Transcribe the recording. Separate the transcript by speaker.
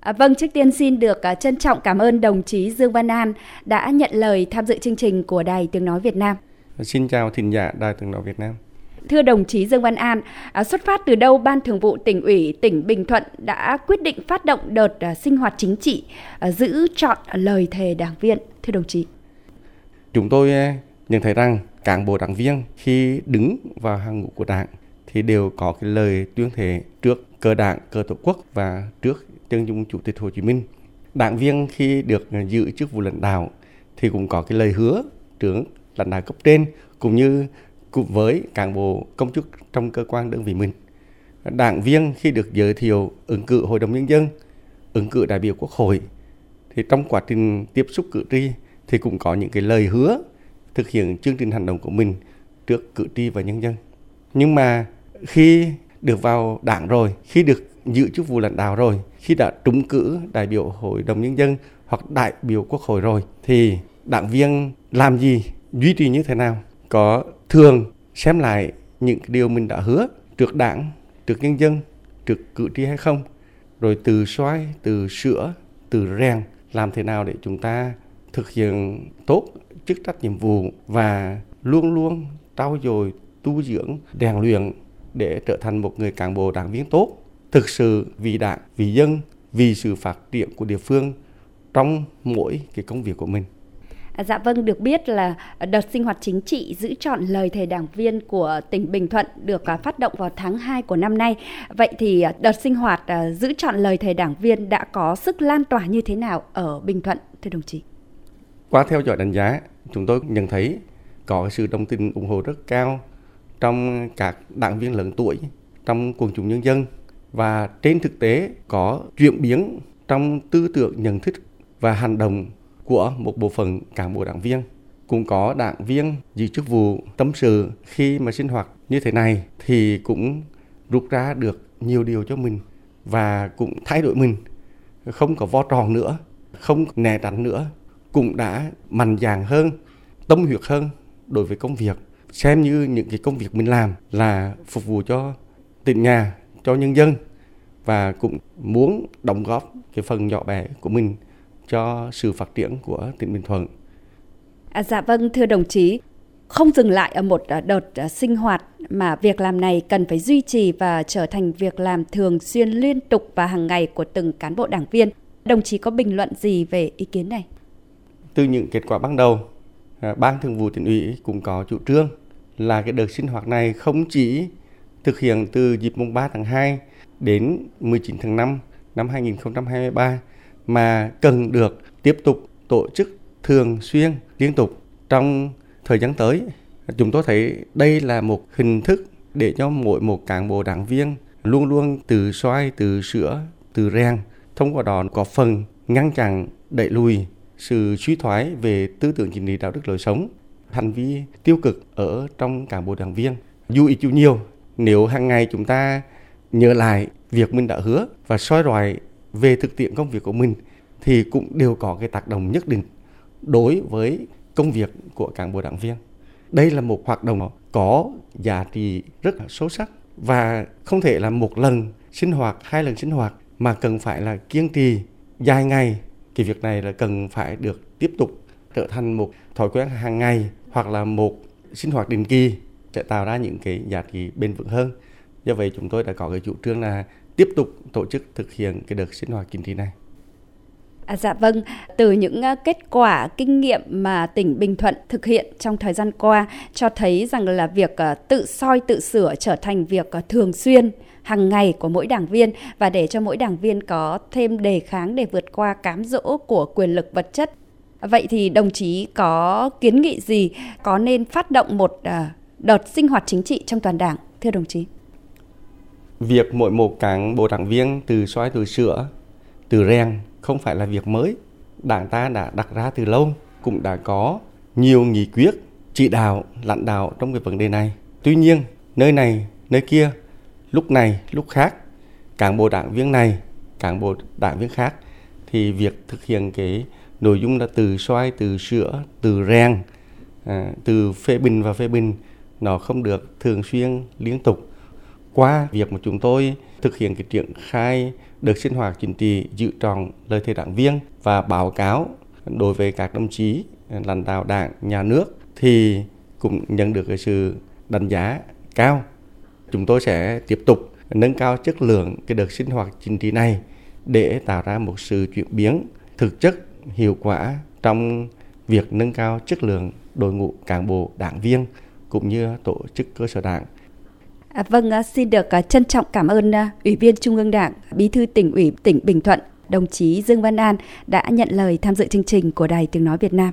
Speaker 1: À, vâng, trước tiên xin được uh, trân trọng cảm ơn đồng chí Dương Văn An đã nhận lời tham dự chương trình của Đài Tiếng Nói Việt Nam.
Speaker 2: Xin chào thính giả Đài Tiếng Nói Việt Nam.
Speaker 1: Thưa đồng chí Dương Văn An, à, xuất phát từ đâu Ban Thường vụ tỉnh ủy tỉnh Bình Thuận đã quyết định phát động đợt à, sinh hoạt chính trị à, giữ chọn lời thề đảng viên? Thưa đồng chí.
Speaker 2: Chúng tôi nhận thấy rằng cán bộ đảng viên khi đứng vào hàng ngũ của đảng thì đều có cái lời tuyên thệ trước cờ đảng, cờ tổ quốc và trước chân dung chủ tịch Hồ Chí Minh. Đảng viên khi được giữ chức vụ lãnh đạo thì cũng có cái lời hứa trưởng lãnh đạo cấp trên cũng như cùng với cán bộ công chức trong cơ quan đơn vị mình. Đảng viên khi được giới thiệu ứng cử Hội đồng Nhân dân, ứng cử đại biểu Quốc hội, thì trong quá trình tiếp xúc cử tri thì cũng có những cái lời hứa thực hiện chương trình hành động của mình trước cử tri và nhân dân. Nhưng mà khi được vào đảng rồi, khi được giữ chức vụ lãnh đạo rồi, khi đã trúng cử đại biểu Hội đồng Nhân dân hoặc đại biểu Quốc hội rồi, thì đảng viên làm gì, duy trì như thế nào, có thường xem lại những điều mình đã hứa trước đảng, trước nhân dân, trước cử tri hay không, rồi từ xoay, từ sửa, từ rèn làm thế nào để chúng ta thực hiện tốt chức trách nhiệm vụ và luôn luôn trau dồi tu dưỡng rèn luyện để trở thành một người cán bộ đảng viên tốt thực sự vì đảng vì dân vì sự phát triển của địa phương trong mỗi cái công việc của mình
Speaker 1: À, dạ vâng, được biết là đợt sinh hoạt chính trị giữ chọn lời thề đảng viên của tỉnh Bình Thuận được à, phát động vào tháng 2 của năm nay. Vậy thì à, đợt sinh hoạt giữ chọn lời thề đảng viên đã có sức lan tỏa như thế nào ở Bình Thuận, thưa đồng chí?
Speaker 2: Qua theo dõi đánh giá, chúng tôi nhận thấy có sự đồng tình ủng hộ rất cao trong các đảng viên lớn tuổi, trong quần chúng nhân dân. Và trên thực tế có chuyển biến trong tư tưởng nhận thức và hành động của một bộ phận cán bộ đảng viên. Cũng có đảng viên giữ chức vụ tâm sự khi mà sinh hoạt như thế này thì cũng rút ra được nhiều điều cho mình và cũng thay đổi mình. Không có vo tròn nữa không né tránh nữa cũng đã mạnh dạn hơn tâm huyết hơn đối với công việc xem như những cái công việc mình làm là phục vụ cho tỉnh nhà cho nhân dân và cũng muốn đóng góp cái phần nhỏ bé của mình cho sự phát triển của tỉnh Bình Thuận.
Speaker 1: À, dạ vâng thưa đồng chí, không dừng lại ở một à, đợt à, sinh hoạt mà việc làm này cần phải duy trì và trở thành việc làm thường xuyên liên tục và hàng ngày của từng cán bộ đảng viên. Đồng chí có bình luận gì về ý kiến này?
Speaker 2: Từ những kết quả ban đầu, Ờ, Ban Thường vụ tỉnh ủy cũng có chủ trương là cái đợt sinh hoạt này không chỉ thực hiện từ dịp mùng 3 tháng 2 đến 19 tháng 5 năm 2023 mà cần được tiếp tục tổ chức thường xuyên liên tục trong thời gian tới. Chúng tôi thấy đây là một hình thức để cho mỗi một cán bộ đảng viên luôn luôn từ xoay, từ sửa, từ rèn, thông qua đó có phần ngăn chặn, đẩy lùi sự suy thoái về tư tưởng chính trị đạo đức lối sống, hành vi tiêu cực ở trong cán bộ đảng viên. Dù ít dù nhiều, nếu hàng ngày chúng ta nhớ lại việc mình đã hứa và soi rọi về thực tiễn công việc của mình thì cũng đều có cái tác động nhất định đối với công việc của cán bộ đảng viên. Đây là một hoạt động có giá trị rất là sâu sắc và không thể là một lần sinh hoạt, hai lần sinh hoạt mà cần phải là kiên trì dài ngày thì việc này là cần phải được tiếp tục trở thành một thói quen hàng ngày hoặc là một sinh hoạt định kỳ sẽ tạo ra những cái giá trị bền vững hơn. Do vậy, chúng tôi đã có cái chủ trương là tiếp tục tổ chức thực hiện cái đợt sinh hoạt chính trị này.
Speaker 1: À, dạ vâng, từ những ờ, kết quả kinh nghiệm mà tỉnh Bình Thuận thực hiện trong thời gian qua cho thấy rằng là việc ờ, tự soi tự sửa trở thành việc ờ, thường xuyên hàng ngày của mỗi đảng viên và để cho mỗi đảng viên có thêm đề kháng để vượt qua cám dỗ của quyền lực vật chất. Vậy thì đồng chí có kiến nghị gì có nên phát động một đợt sinh hoạt chính trị trong toàn đảng thưa đồng chí?
Speaker 2: Việc mỗi một cán bộ đảng viên từ soi từ sửa, từ rèn không phải là việc mới. Đảng ta đã đặt ra từ lâu, cũng đã có nhiều nghị quyết chỉ đạo lãnh đạo trong cái vấn đề này. Tuy nhiên, nơi này, nơi kia, lúc này, lúc khác, cán bộ đảng viên này, cán bộ đảng viên khác thì việc thực hiện cái nội dung là từ xoay, từ sửa, từ rèn, à, từ phê bình và phê bình nó không được thường xuyên liên tục qua việc mà chúng tôi thực hiện cái triển khai được sinh hoạt chính trị dự tròn lời thề đảng viên và báo cáo đối với các đồng chí à, lãnh đạo đảng, nhà nước thì cũng nhận được cái sự đánh giá cao. Chúng tôi sẽ tiếp tục nâng cao chất lượng cái đợt sinh hoạt chính trị này để tạo ra một sự chuyển biến thực chất hiệu quả trong việc nâng cao chất lượng đội ngũ cán bộ đảng viên cũng như tổ chức cơ sở đảng.
Speaker 1: À, vâng, à, xin được à, trân trọng cảm ơn à, Ủy viên Trung ương Đảng, Bí thư tỉnh ủy tỉnh Bình Thuận, đồng chí Dương Văn An đã nhận lời tham dự chương trình của Đài Tiếng Nói Việt Nam.